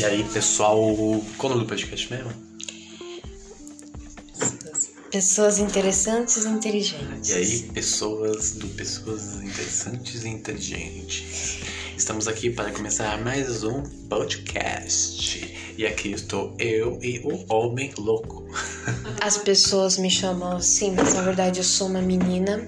E aí, pessoal, qual o nome do podcast mesmo? Pessoas interessantes e inteligentes. E aí, pessoas do Pessoas Interessantes e Inteligentes. Estamos aqui para começar mais um podcast. E aqui estou eu e o Homem Louco. As pessoas me chamam assim, mas na verdade eu sou uma menina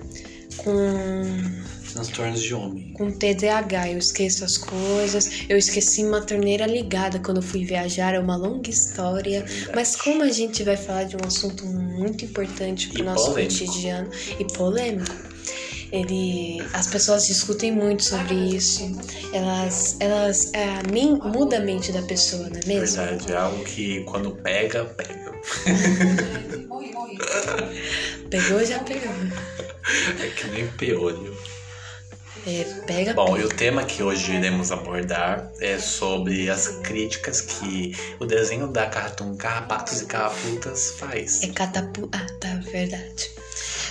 com Transtornos de homem. com TDAH. Eu esqueço as coisas. Eu esqueci uma torneira ligada quando eu fui viajar. É uma longa história. Mas como a gente vai falar de um assunto muito importante para E o nosso polêmico. cotidiano e polêmico, ele, as pessoas discutem muito sobre isso. Elas, elas, mim muda a mente da pessoa, não é mesmo? Verdade, é algo que quando pega, pega. Pegou, já pegou. É que nem piolho. É, pega, Bom, e o tema que hoje iremos abordar é sobre as críticas que o desenho da Cartoon Carrapatos e Carraputas faz. É catapu... Ah, tá, verdade.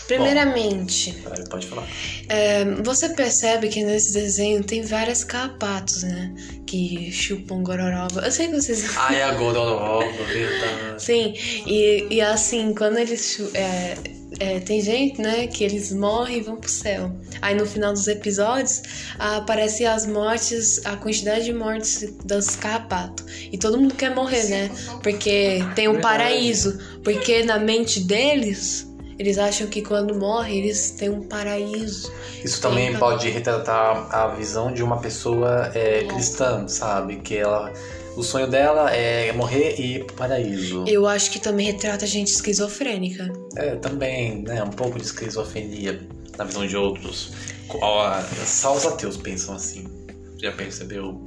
Primeiramente, Vai, Pode falar. é, você percebe que nesse desenho tem vários carrapatos, né? Que chupam gororoba. Eu sei que vocês... Ai, a Gororoba, verdade. Sim, e, e assim, quando eles. É, é, tem gente, né, que eles morrem e vão pro céu. Aí no final dos episódios aparece as mortes, a quantidade de mortes dos carrapatos. E todo mundo quer morrer, né? Porque tem um paraíso. Porque na mente deles, eles acham que quando morrem, eles têm um paraíso. Isso também Então- pode retratar a visão de uma pessoa é, cristã, sabe? Que ela. O sonho dela é morrer e ir pro paraíso. Eu acho que também retrata gente esquizofrênica. É, também, né? Um pouco de esquizofrenia na visão de outros. Só os ateus pensam assim. Já percebeu?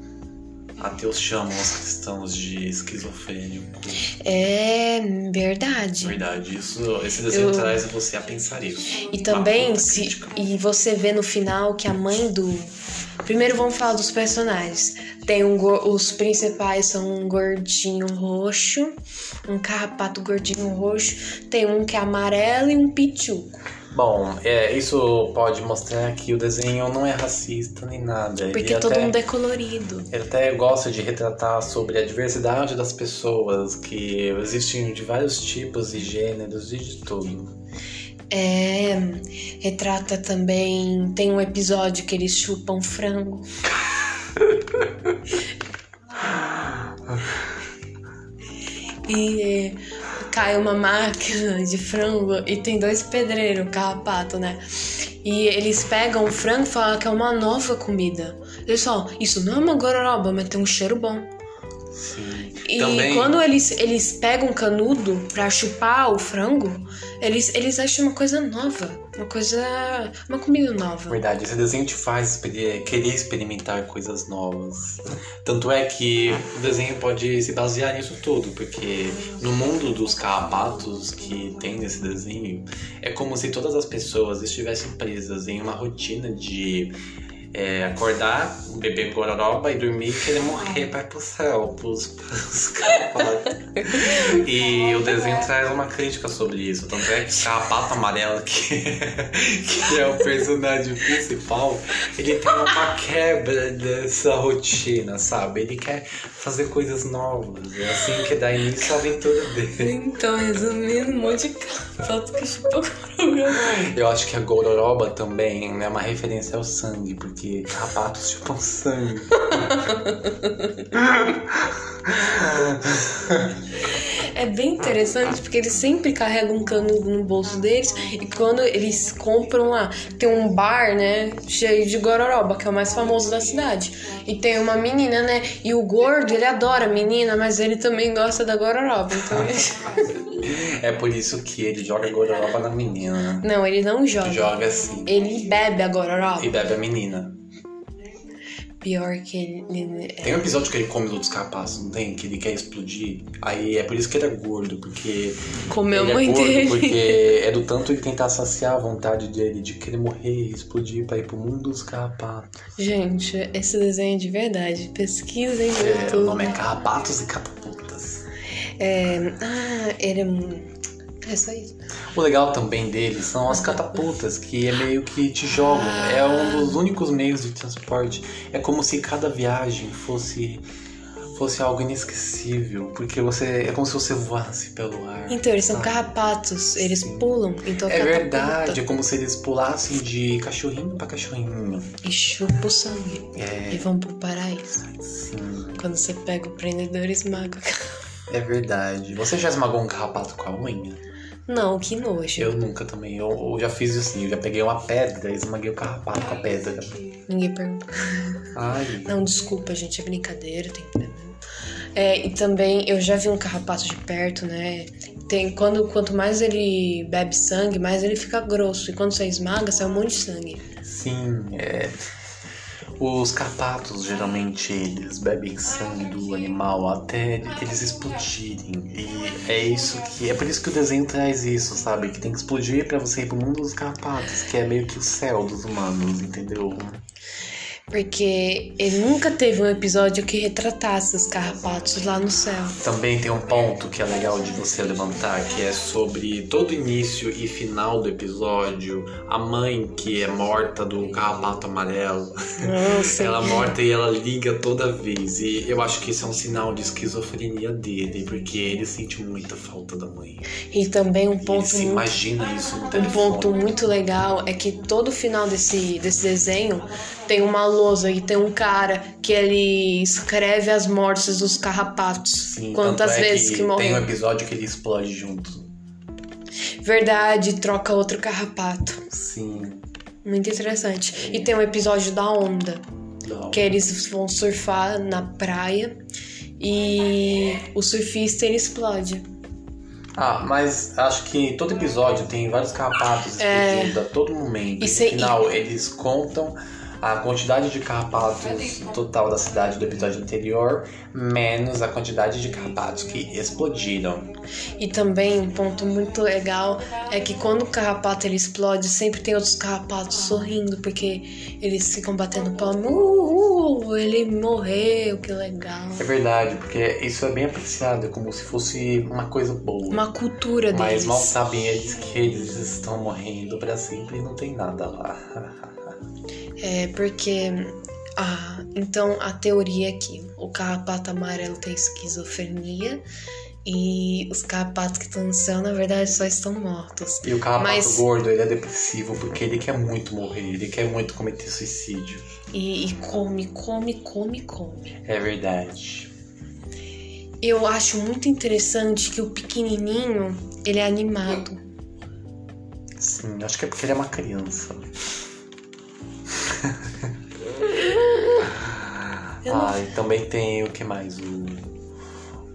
Ateus chamam os cristãos de esquizofrênicos. É verdade. Verdade, isso, esse desenho Eu- traz você a pensar isso. E também, se, crítica. e você vê no final que a mãe do. Primeiro vamos falar dos personagens. Tem um, os principais são um gordinho roxo, um carrapato gordinho roxo, tem um que é amarelo e um pituco. Bom, é, isso pode mostrar que o desenho não é racista nem nada. Porque ele todo até, mundo é colorido. Ele até gosta de retratar sobre a diversidade das pessoas, que existem de vários tipos e gêneros e de tudo. É, retrata também. Tem um episódio que eles chupam frango. E é, cai uma máquina de frango e tem dois pedreiros, carrapato, né? E eles pegam o frango e falam que é uma nova comida. Eles falam, isso não é uma gororoba, mas tem um cheiro bom. Sim. E Também, quando eles, eles pegam canudo pra chupar o frango, eles, eles acham uma coisa nova. Uma coisa. Uma comida nova. verdade, esse desenho te faz querer experimentar coisas novas. Tanto é que o desenho pode se basear nisso tudo, porque no mundo dos carrapatos que tem nesse desenho, é como se todas as pessoas estivessem presas em uma rotina de é, acordar, beber gororoba e dormir e querer morrer ir pro céu, pros, pros. E o desenho traz uma crítica sobre isso. Tanto é que o carrapato amarelo, que, que é o personagem principal, ele tem uma quebra dessa rotina, sabe? Ele quer fazer coisas novas. É assim que dá início à aventura dele. Então, resumindo, um monte de carrapato que gororoba. Eu acho que a gororoba também é uma referência ao sangue, porque carrapatos chupam sangue. É bem interessante porque eles sempre carregam um canudo no bolso deles e quando eles compram lá, tem um bar, né, cheio de gororoba, que é o mais famoso da cidade. E tem uma menina, né, e o gordo, ele adora a menina, mas ele também gosta da gororoba, então ele... É por isso que ele joga gororoba na menina. Não, ele não joga. Joga assim. Ele bebe a gororoba. E bebe a menina. Pior que ele... ele- Tem um episódio que ele come os outros carrapatos, não tem? Que ele quer explodir. Aí é por isso que ele é gordo, porque. Comeu ele mãe é gordo dele. porque é do tanto ele tentar saciar a vontade dele de querer morrer e explodir pra ir pro mundo dos carrapatos. Gente, esse desenho é de verdade. Pesquisem no É, o nome é Carrapatos e Catapultas. É... Ah, ele é... um- É só isso. O legal também deles são as catapultas, que é meio que te jogam. É um dos únicos meios de transporte. É como se cada viagem fosse fosse algo inesquecível, porque você é como se você voasse pelo ar. Então, eles são sabe? carrapatos, eles Sim. pulam, então É verdade, é como se eles pulassem de cachorrinho pra cachorrinho. E chupa o sangue. E É, vão pro paraíso. sim, Quando você pega o prendedor, esmaga. é verdade. Você já esmagou um carrapato com a unha? Não, que nojo. Eu nunca também. Eu, eu já fiz assim, eu já peguei uma pedra e esmaguei o carrapato com a pedra. Ninguém pergunta. Ai, Não, desculpa, gente, é brincadeira, tem problema. É, e também eu já vi um carrapato de perto, né? Tem, quando, quanto mais ele bebe sangue, mais ele fica grosso. E quando você esmaga, sai um monte de sangue. sim, é. Os carrapatos, geralmente, eles bebem sangue do animal até eles explodirem. E é isso que. É por isso que o desenho traz isso, sabe? Que tem que explodir pra você ir pro mundo dos carrapatos, que é meio que o céu dos humanos, entendeu? Porque ele nunca teve um episódio que retratasse os carrapatos lá no céu. Também tem um ponto que é legal de você levantar, que é sobre todo início e final do episódio, a mãe que é morta do carrapato amarelo. Nossa. Ela é morta e ela liga toda vez. E eu acho que isso é um sinal de esquizofrenia dele, porque ele sente muita falta da mãe. E também um Ele ponto se muito imagina isso no Um telefone. ponto muito legal é que todo final desse, desse desenho tem uma e tem um cara que ele escreve as mortes dos carrapatos. Sim, quantas é vezes que, Tem um episódio que ele explode junto. Verdade, troca outro carrapato. Sim. Muito interessante. E tem um episódio da onda, que eles vão surfar na praia e o surfista ele explode. Ah, mas acho que todo episódio tem vários carrapatos É. explodindo a todo momento. E E no final, eles contam a quantidade de carrapatos total da cidade do episódio anterior, menos a quantidade de carrapatos que explodiram. E também um ponto muito legal é que quando o carrapato ele explode, sempre tem outros carrapatos sorrindo, porque eles ficam batendo palma. Uh, uh, ele morreu, que legal. É verdade, porque isso é bem apreciado, é como se fosse uma coisa boa. Uma cultura Mas deles. mal sabem eles que eles estão morrendo pra sempre e não tem nada lá. É porque. Ah, então a teoria é que o carrapato amarelo tem esquizofrenia e os carrapatos que estão no céu, na verdade, só estão mortos. E o carrapato Mas- gordo, ele é depressivo porque ele quer muito morrer, ele quer muito cometer suicídio. E, e come, come, come, come. É verdade. Eu acho muito interessante que o pequenininho, ele é animado. Sim, acho que é porque ele é uma criança. Eu não- Ah, e também tem o que mais? O...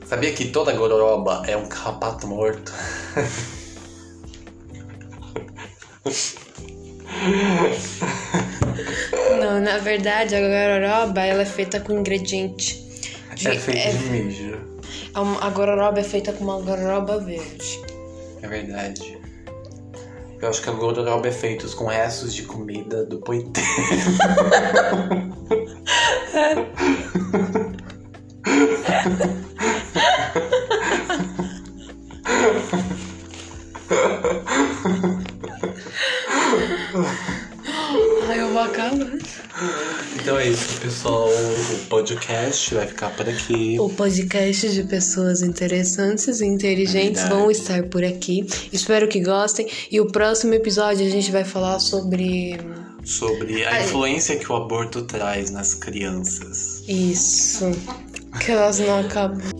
Sabia que toda gororoba é um carrapato morto? Não, na verdade, a gororoba, ela é feita com ingrediente. de- é feito é- de mijo. a, a gororoba é feita com uma gororoba verde. É verdade. Eu acho que a gororoba é feita com restos de comida do poiteiro. Ai, eu vou acabar. Então é isso, pessoal. O podcast vai ficar por aqui. O podcast de pessoas interessantes e inteligentes Verdade. vão estar por aqui. Espero que gostem. E o próximo episódio a gente vai falar sobre Sobre a Ai. influência que o aborto traz nas crianças. isso. Que elas não acabam.